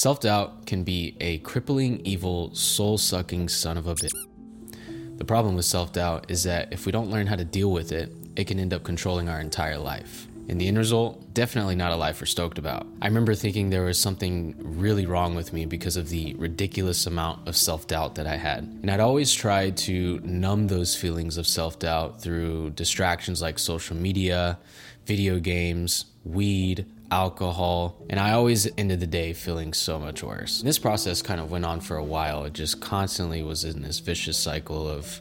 Self doubt can be a crippling, evil, soul sucking son of a bitch. The problem with self doubt is that if we don't learn how to deal with it, it can end up controlling our entire life. And the end result, definitely not a life we're stoked about. I remember thinking there was something really wrong with me because of the ridiculous amount of self doubt that I had. And I'd always tried to numb those feelings of self doubt through distractions like social media, video games, weed, alcohol, and I always ended the day feeling so much worse. This process kind of went on for a while. It just constantly was in this vicious cycle of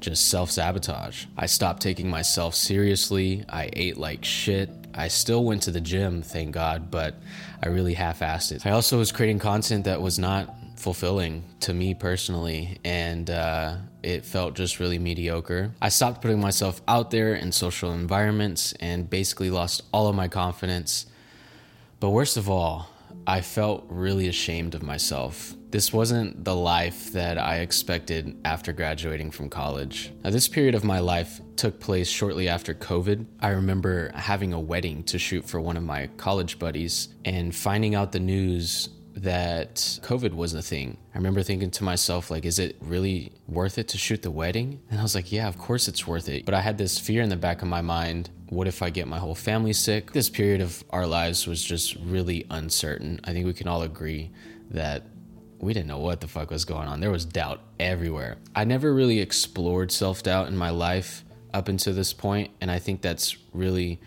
just self sabotage. I stopped taking myself seriously. I ate like shit. I still went to the gym, thank God, but I really half assed it. I also was creating content that was not fulfilling to me personally, and uh, it felt just really mediocre. I stopped putting myself out there in social environments and basically lost all of my confidence. But worst of all, I felt really ashamed of myself. This wasn't the life that I expected after graduating from college. Now, this period of my life took place shortly after COVID. I remember having a wedding to shoot for one of my college buddies and finding out the news that COVID was a thing. I remember thinking to myself, like, is it really worth it to shoot the wedding? And I was like, yeah, of course it's worth it. But I had this fear in the back of my mind what if I get my whole family sick? This period of our lives was just really uncertain. I think we can all agree that we didn't know what the fuck was going on. There was doubt everywhere. I never really explored self doubt in my life up until this point, and I think that's really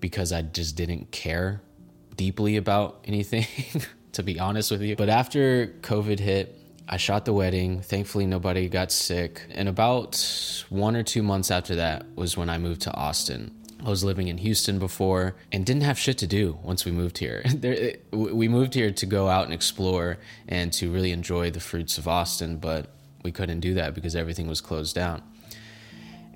because I just didn't care deeply about anything, to be honest with you. But after COVID hit, I shot the wedding. Thankfully, nobody got sick. And about one or two months after that was when I moved to Austin. I was living in Houston before and didn't have shit to do once we moved here. there, we moved here to go out and explore and to really enjoy the fruits of Austin, but we couldn't do that because everything was closed down.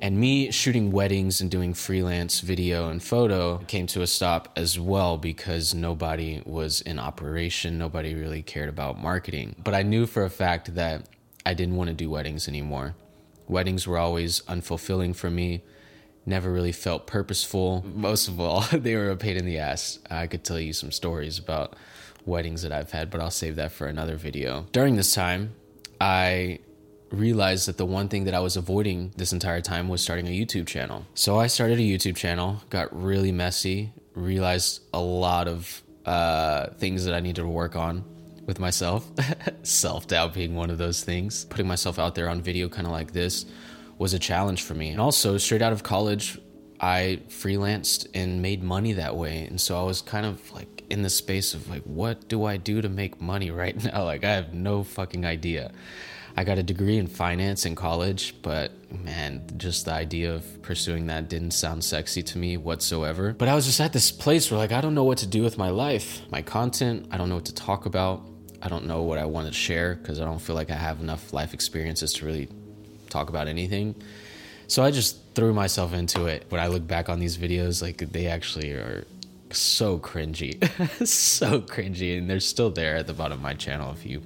And me shooting weddings and doing freelance video and photo came to a stop as well because nobody was in operation. Nobody really cared about marketing. But I knew for a fact that I didn't want to do weddings anymore. Weddings were always unfulfilling for me never really felt purposeful. Most of all, they were a pain in the ass. I could tell you some stories about weddings that I've had, but I'll save that for another video. During this time, I realized that the one thing that I was avoiding this entire time was starting a YouTube channel. So I started a YouTube channel, got really messy, realized a lot of uh, things that I needed to work on with myself. Self doubt being one of those things. Putting myself out there on video, kind of like this, was a challenge for me. And also, straight out of college, I freelanced and made money that way. And so I was kind of like in the space of like, what do I do to make money right now? Like, I have no fucking idea. I got a degree in finance in college, but man, just the idea of pursuing that didn't sound sexy to me whatsoever. But I was just at this place where, like, I don't know what to do with my life, my content. I don't know what to talk about. I don't know what I want to share because I don't feel like I have enough life experiences to really talk about anything. So I just threw myself into it. When I look back on these videos, like they actually are so cringy, so cringy, and they're still there at the bottom of my channel if you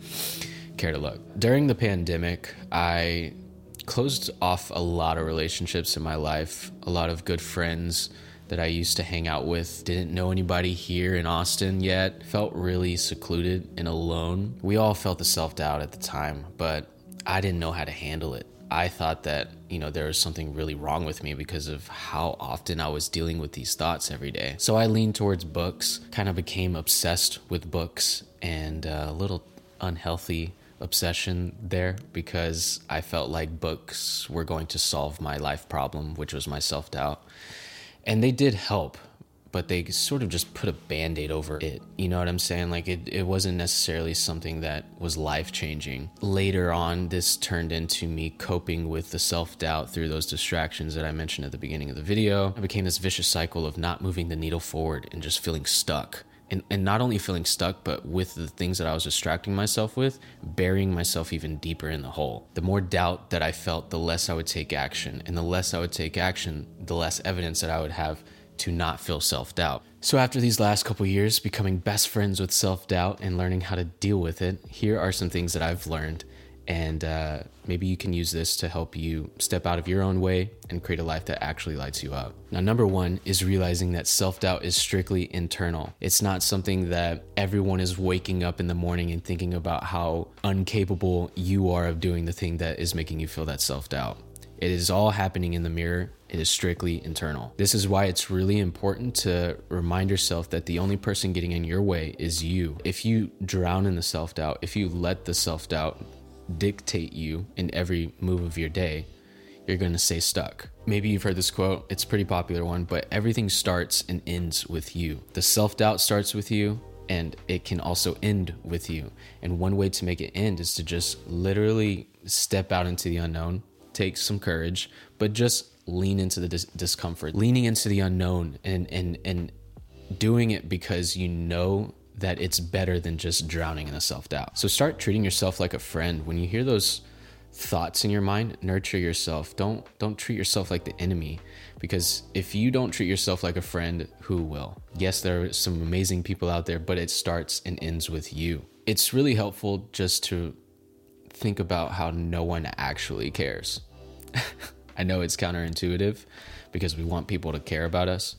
care to look. During the pandemic, I closed off a lot of relationships in my life, a lot of good friends that I used to hang out with. Didn't know anybody here in Austin yet. Felt really secluded and alone. We all felt the self doubt at the time, but I didn't know how to handle it. I thought that, you know, there was something really wrong with me because of how often I was dealing with these thoughts every day. So I leaned towards books, kind of became obsessed with books and a little unhealthy obsession there because I felt like books were going to solve my life problem, which was my self doubt. And they did help, but they sort of just put a band aid over it. You know what I'm saying? Like it, it wasn't necessarily something that was life changing. Later on, this turned into me coping with the self doubt through those distractions that I mentioned at the beginning of the video. I became this vicious cycle of not moving the needle forward and just feeling stuck. And, and not only feeling stuck, but with the things that I was distracting myself with, burying myself even deeper in the hole. The more doubt that I felt, the less I would take action. And the less I would take action, the less evidence that I would have to not feel self doubt. So, after these last couple years becoming best friends with self doubt and learning how to deal with it, here are some things that I've learned And uh, maybe you can use this to help you step out of your own way and create a life that actually lights you up. Now, number one is realizing that self doubt is strictly internal. It's not something that everyone is waking up in the morning and thinking about how incapable you are of doing the thing that is making you feel that self doubt. It is all happening in the mirror. It is strictly internal. This is why it's really important to remind yourself that the only person getting in your way is you. If you drown in the self doubt, if you let the self doubt dictate you in every move of your day, you're going to stay stuck. Maybe you've heard this quote, it's a pretty popular one, but everything starts and ends with you. The self doubt starts with you, and it can also end with you. And one way to make it end is to just literally step out into the unknown, take some courage, but just lean into the dis- discomfort, leaning into the unknown and and and doing it because you know that it's better than just drowning in the self doubt. So start treating yourself like a friend. When you hear those thoughts in your mind, nurture yourself. Don't don't treat yourself like the enemy because if you don't treat yourself like a friend, who will? Yes, there are some amazing people out there, but it starts and ends with you. It's really helpful just to think about how no one actually cares. I know it's counterintuitive because we want people to care about us,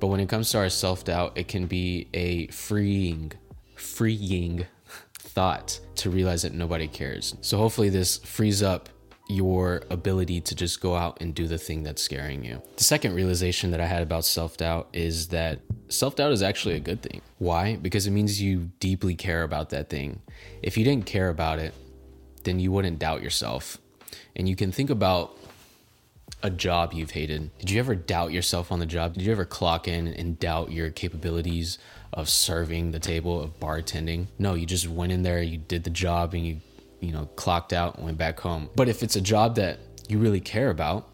but when it comes to our self doubt, it can be a freeing, freeing thought to realize that nobody cares. So hopefully, this frees up your ability to just go out and do the thing that's scaring you. The second realization that I had about self doubt is that self doubt is actually a good thing. Why? Because it means you deeply care about that thing. If you didn't care about it, then you wouldn't doubt yourself. And you can think about a job you've hated. Did you ever doubt yourself on the job? Did you ever clock in and doubt your capabilities of serving the table, of bartending? No, you just went in there, you did the job, and you, you know, clocked out and went back home. But if it's a job that you really care about,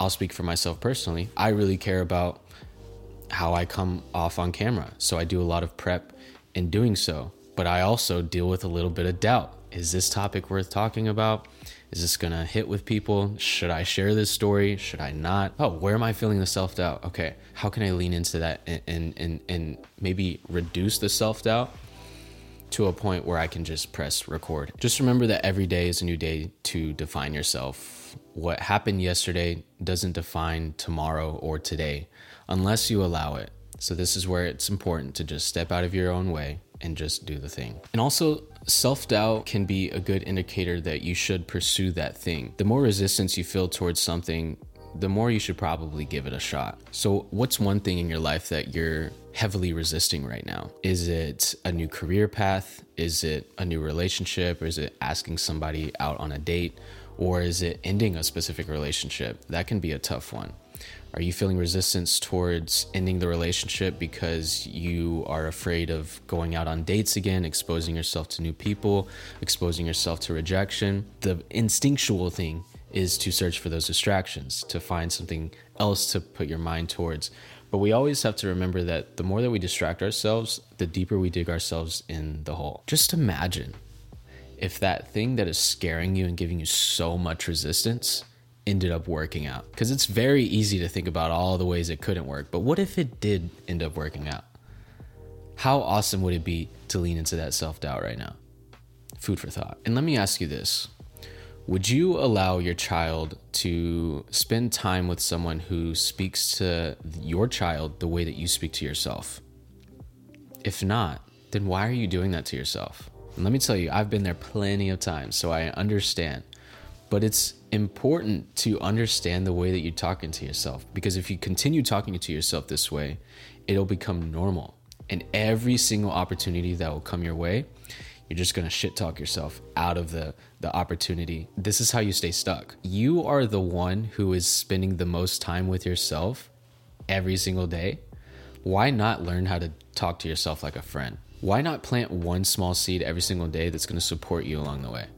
I'll speak for myself personally. I really care about how I come off on camera. So I do a lot of prep in doing so. But I also deal with a little bit of doubt. Is this topic worth talking about? Is this gonna hit with people? Should I share this story? Should I not? Oh, where am I feeling the self doubt? Okay, how can I lean into that and, and and and maybe reduce the self doubt to a point where I can just press record? Just remember that every day is a new day to define yourself. What happened yesterday doesn't define tomorrow or today unless you allow it. So this is where it's important to just step out of your own way and just do the thing. And also, self doubt can be a good indicator that you should pursue that thing. The more resistance you feel towards something, the more you should probably give it a shot. So, what's one thing in your life that you're heavily resisting right now? Is it a new career path? Is it a new relationship? Or is it asking somebody out on a date? Or is it ending a specific relationship? That can be a tough one. Are you feeling resistance towards ending the relationship because you are afraid of going out on dates again, exposing yourself to new people, exposing yourself to rejection? The instinctual thing is to search for those distractions, to find something else to put your mind towards. But we always have to remember that the more that we distract ourselves, the deeper we dig ourselves in the hole. Just imagine if that thing that is scaring you and giving you so much resistance ended up working out. Because it's very easy to think about all the ways it couldn't work, but what if it did end up working out? How awesome would it be to lean into that self doubt right now? Food for thought. And let me ask you this Would you allow your child to spend time with someone who speaks to your child the way that you speak to yourself? If not, then why are you doing that to yourself? And let me tell you, I've been there plenty of times, so I understand. But it's important to understand the way that you're talking to yourself because if you continue talking to yourself this way, it'll become normal. And every single opportunity that will come your way, you're just gonna shit talk yourself out of the the opportunity. This is how you stay stuck. You are the one who is spending the most time with yourself every single day. Why not learn how to talk to yourself like a friend? Why not plant one small seed every single day that's gonna support you along the way?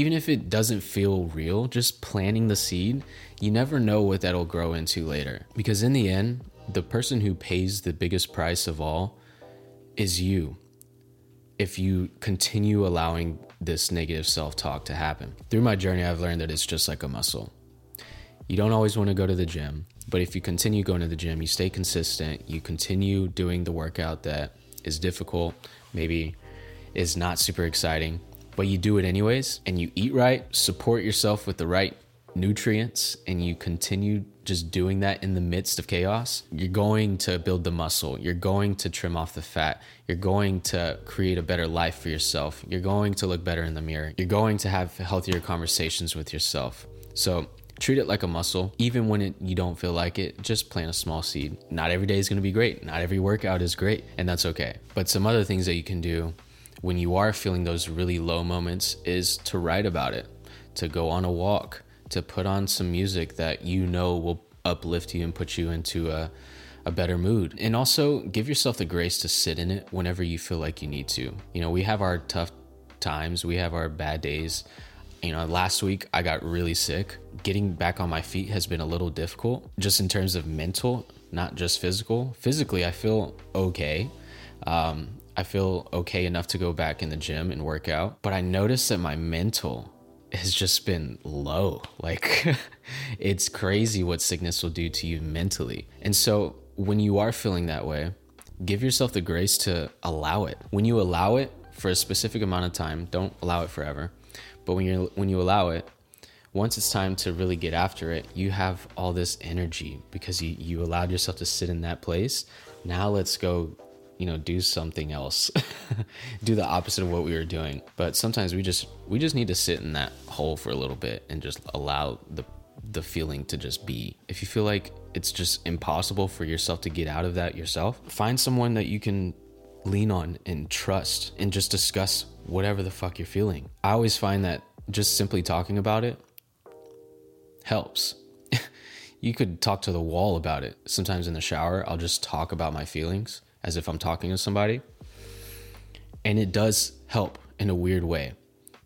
Even if it doesn't feel real, just planting the seed, you never know what that'll grow into later. Because in the end, the person who pays the biggest price of all is you. If you continue allowing this negative self talk to happen. Through my journey, I've learned that it's just like a muscle. You don't always want to go to the gym, but if you continue going to the gym, you stay consistent, you continue doing the workout that is difficult, maybe is not super exciting, but you do it anyways and you eat right, support yourself with the right nutrients, and you continue just doing that in the midst of chaos, you're going to build the muscle. You're going to trim off the fat. You're going to create a better life for yourself. You're going to look better in the mirror. You're going to have healthier conversations with yourself. So, treat it like a muscle even when it, you don't feel like it just plant a small seed not every day is going to be great not every workout is great and that's okay but some other things that you can do when you are feeling those really low moments is to write about it to go on a walk to put on some music that you know will uplift you and put you into a, a better mood. And also give yourself the grace to sit in it whenever you feel like you need to. You know, we have our tough times, we have our bad days. You know, last week I got really sick. Getting back on my feet has been a little difficult, just in terms of mental, not just physical. Physically, I feel okay. Um, I feel okay enough to go back in the gym and work out, but I noticed that my mental has just been low. Like it's crazy what sickness will do to you mentally. And so when you are feeling that way, give yourself the grace to allow it. When you allow it for a specific amount of time, don't allow it forever. But when you when you allow it, once it's time to really get after it, you have all this energy because you, you allowed yourself to sit in that place. Now let's go you know do something else do the opposite of what we were doing. But sometimes we just we just need to sit in that hole for a little bit and just allow the the feeling to just be. If you feel like it's just impossible for yourself to get out of that yourself find someone that you can lean on and trust and just discuss whatever the fuck you're feeling. I always find that just simply talking about it helps. You could talk to the wall about it. Sometimes in the shower i'll just talk about my feelings as if I'm talking to somebody. And it does help in a weird way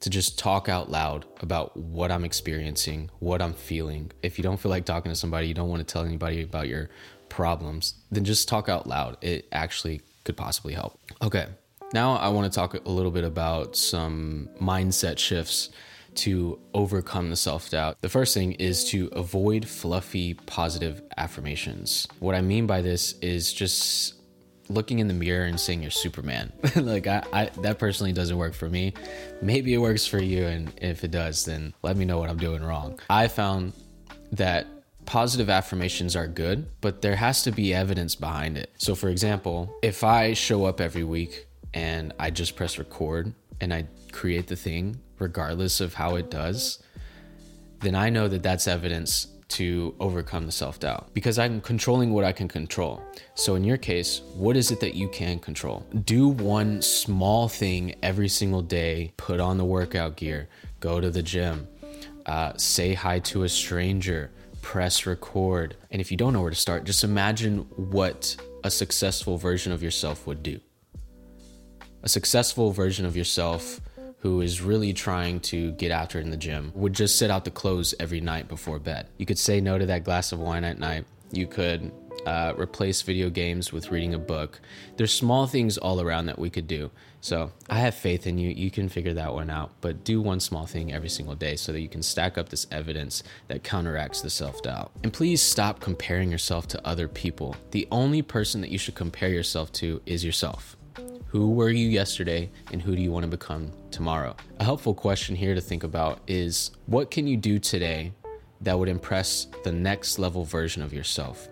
to just talk out loud about what I'm experiencing, what I'm feeling. If you don't feel like talking to somebody, you don't want to tell anybody about your problems, then just talk out loud. It actually could possibly help. Okay, now I want to talk a little bit about some mindset shifts to overcome the self doubt. The first thing is to avoid fluffy positive affirmations. What I mean by this is just looking in the mirror and saying you're Superman. like I, I, that personally doesn't work for me. Maybe it works for you, and if it does, then let me know what I'm doing wrong. I found that positive affirmations are good, but there has to be evidence behind it. So, for example, if I show up every week and I just press record and I create the thing, regardless of how it does, then I know that that's evidence to overcome the self doubt because I'm controlling what I can control. So, in your case, what is it that you can control? Do one small thing every single day, put on the workout gear, go to the gym, uh, say hi to a stranger, press record. And if you don't know where to start, just imagine what a successful version of yourself would do. A successful version of yourself who is really trying to get after it in the gym would just sit out the clothes every night before bed. You could say no to that glass of wine at night. You could uh, replace video games with reading a book. There's small things all around that we could do. So I have faith in you. You can figure that one out, but do one small thing every single day so that you can stack up this evidence that counteracts the self doubt. And please stop comparing yourself to other people. The only person that you should compare yourself to is yourself. Who were you yesterday and who do you want to become tomorrow? A helpful question here to think about is what can you do today that would impress the next level version of yourself?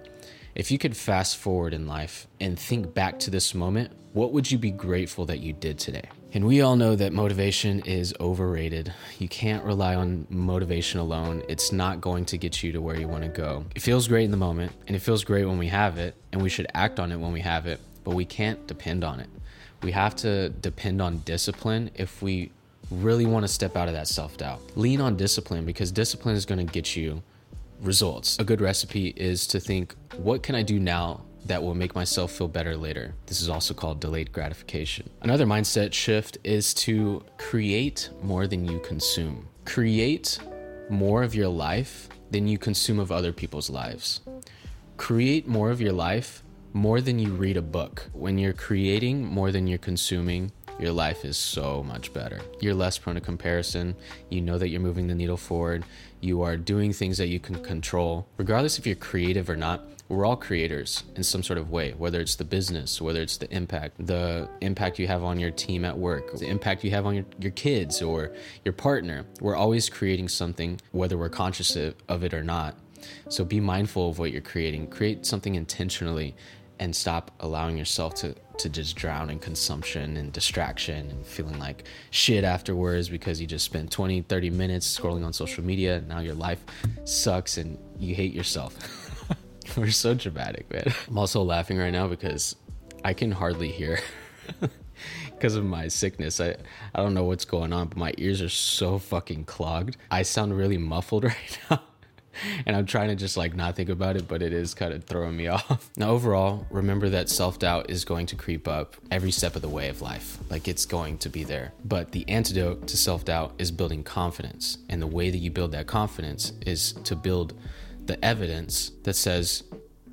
If you could fast forward in life and think back to this moment, what would you be grateful that you did today? And we all know that motivation is overrated. You can't rely on motivation alone. It's not going to get you to where you want to go. It feels great in the moment, and it feels great when we have it, and we should act on it when we have it, but we can't depend on it we have to depend on discipline if we really want to step out of that self doubt. Lean on discipline because discipline is going to get you results. A good recipe is to think, what can I do now that will make myself feel better later? This is also called delayed gratification. Another mindset shift is to create more than you consume. Create more of your life than you consume of other people's lives. Create more of your life more than you read a book. When you're creating more than you're consuming, your life is so much better. You're less prone to comparison. You know that you're moving the needle forward. You are doing things that you can control. Regardless if you're creative or not, we're all creators in some sort of way, whether it's the business, whether it's the impact, the impact you have on your team at work, the impact you have on your, your kids or your partner. We're always creating something, whether we're conscious of it or not. So be mindful of what you're creating. Create something intentionally and stop allowing yourself to to just drown in consumption and distraction and feeling like shit afterwards because you just spent 20 30 minutes scrolling on social media and now your life sucks and you hate yourself. We're so dramatic man. I'm also laughing right now because i can hardly hear because of my sickness. I, I don't know what's going on but my ears are so fucking clogged. I sound really muffled right now and I'm trying to just like not think about it, but it is kind of throwing me off. Now, overall, remember that self doubt is going to creep up every step of the way of life. Like it's going to be there. But the antidote to self doubt is building confidence. And the way that you build that confidence is to build the evidence that says,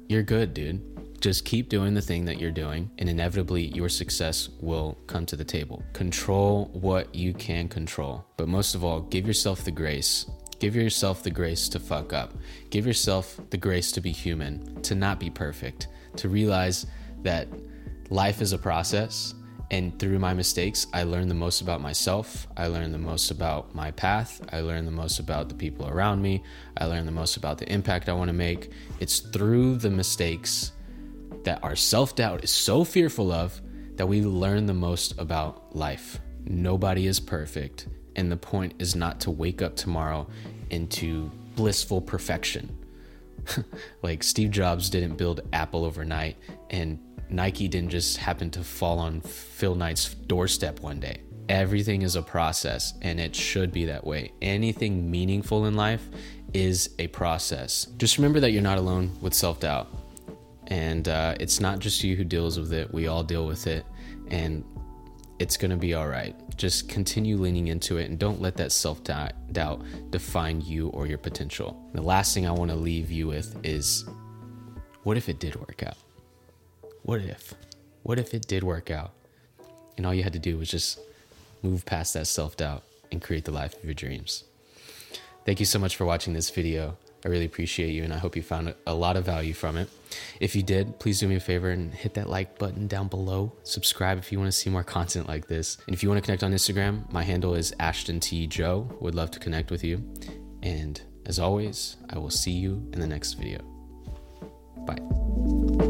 you're good, dude. Just keep doing the thing that you're doing, and inevitably your success will come to the table. Control what you can control, but most of all, give yourself the grace Give yourself the grace to fuck up. Give yourself the grace to be human, to not be perfect, to realize that life is a process. And through my mistakes, I learn the most about myself. I learn the most about my path. I learn the most about the people around me. I learn the most about the impact I want to make. It's through the mistakes that our self doubt is so fearful of that we learn the most about life. Nobody is perfect. And the point is not to wake up tomorrow into blissful perfection. like Steve Jobs didn't build Apple overnight, and Nike didn't just happen to fall on Phil Knight's doorstep one day. Everything is a process, and it should be that way. Anything meaningful in life is a process. Just remember that you're not alone with self doubt. And uh, it's not just you who deals with it, we all deal with it. And it's going to be all right. Just continue leaning into it and don't let that self doubt define you or your potential. The last thing I want to leave you with is what if it did work out? What if? What if it did work out? And all you had to do was just move past that self doubt and create the life of your dreams. Thank you so much for watching this video. I really appreciate you and I hope you found a lot of value from it. If you did, please do me a favor and hit that like button down below. Subscribe if you want to see more content like this. And if you want to connect on Instagram, my handle is Ashton T. Joe. Would love to connect with you. And as always, I will see you in the next video. Bye.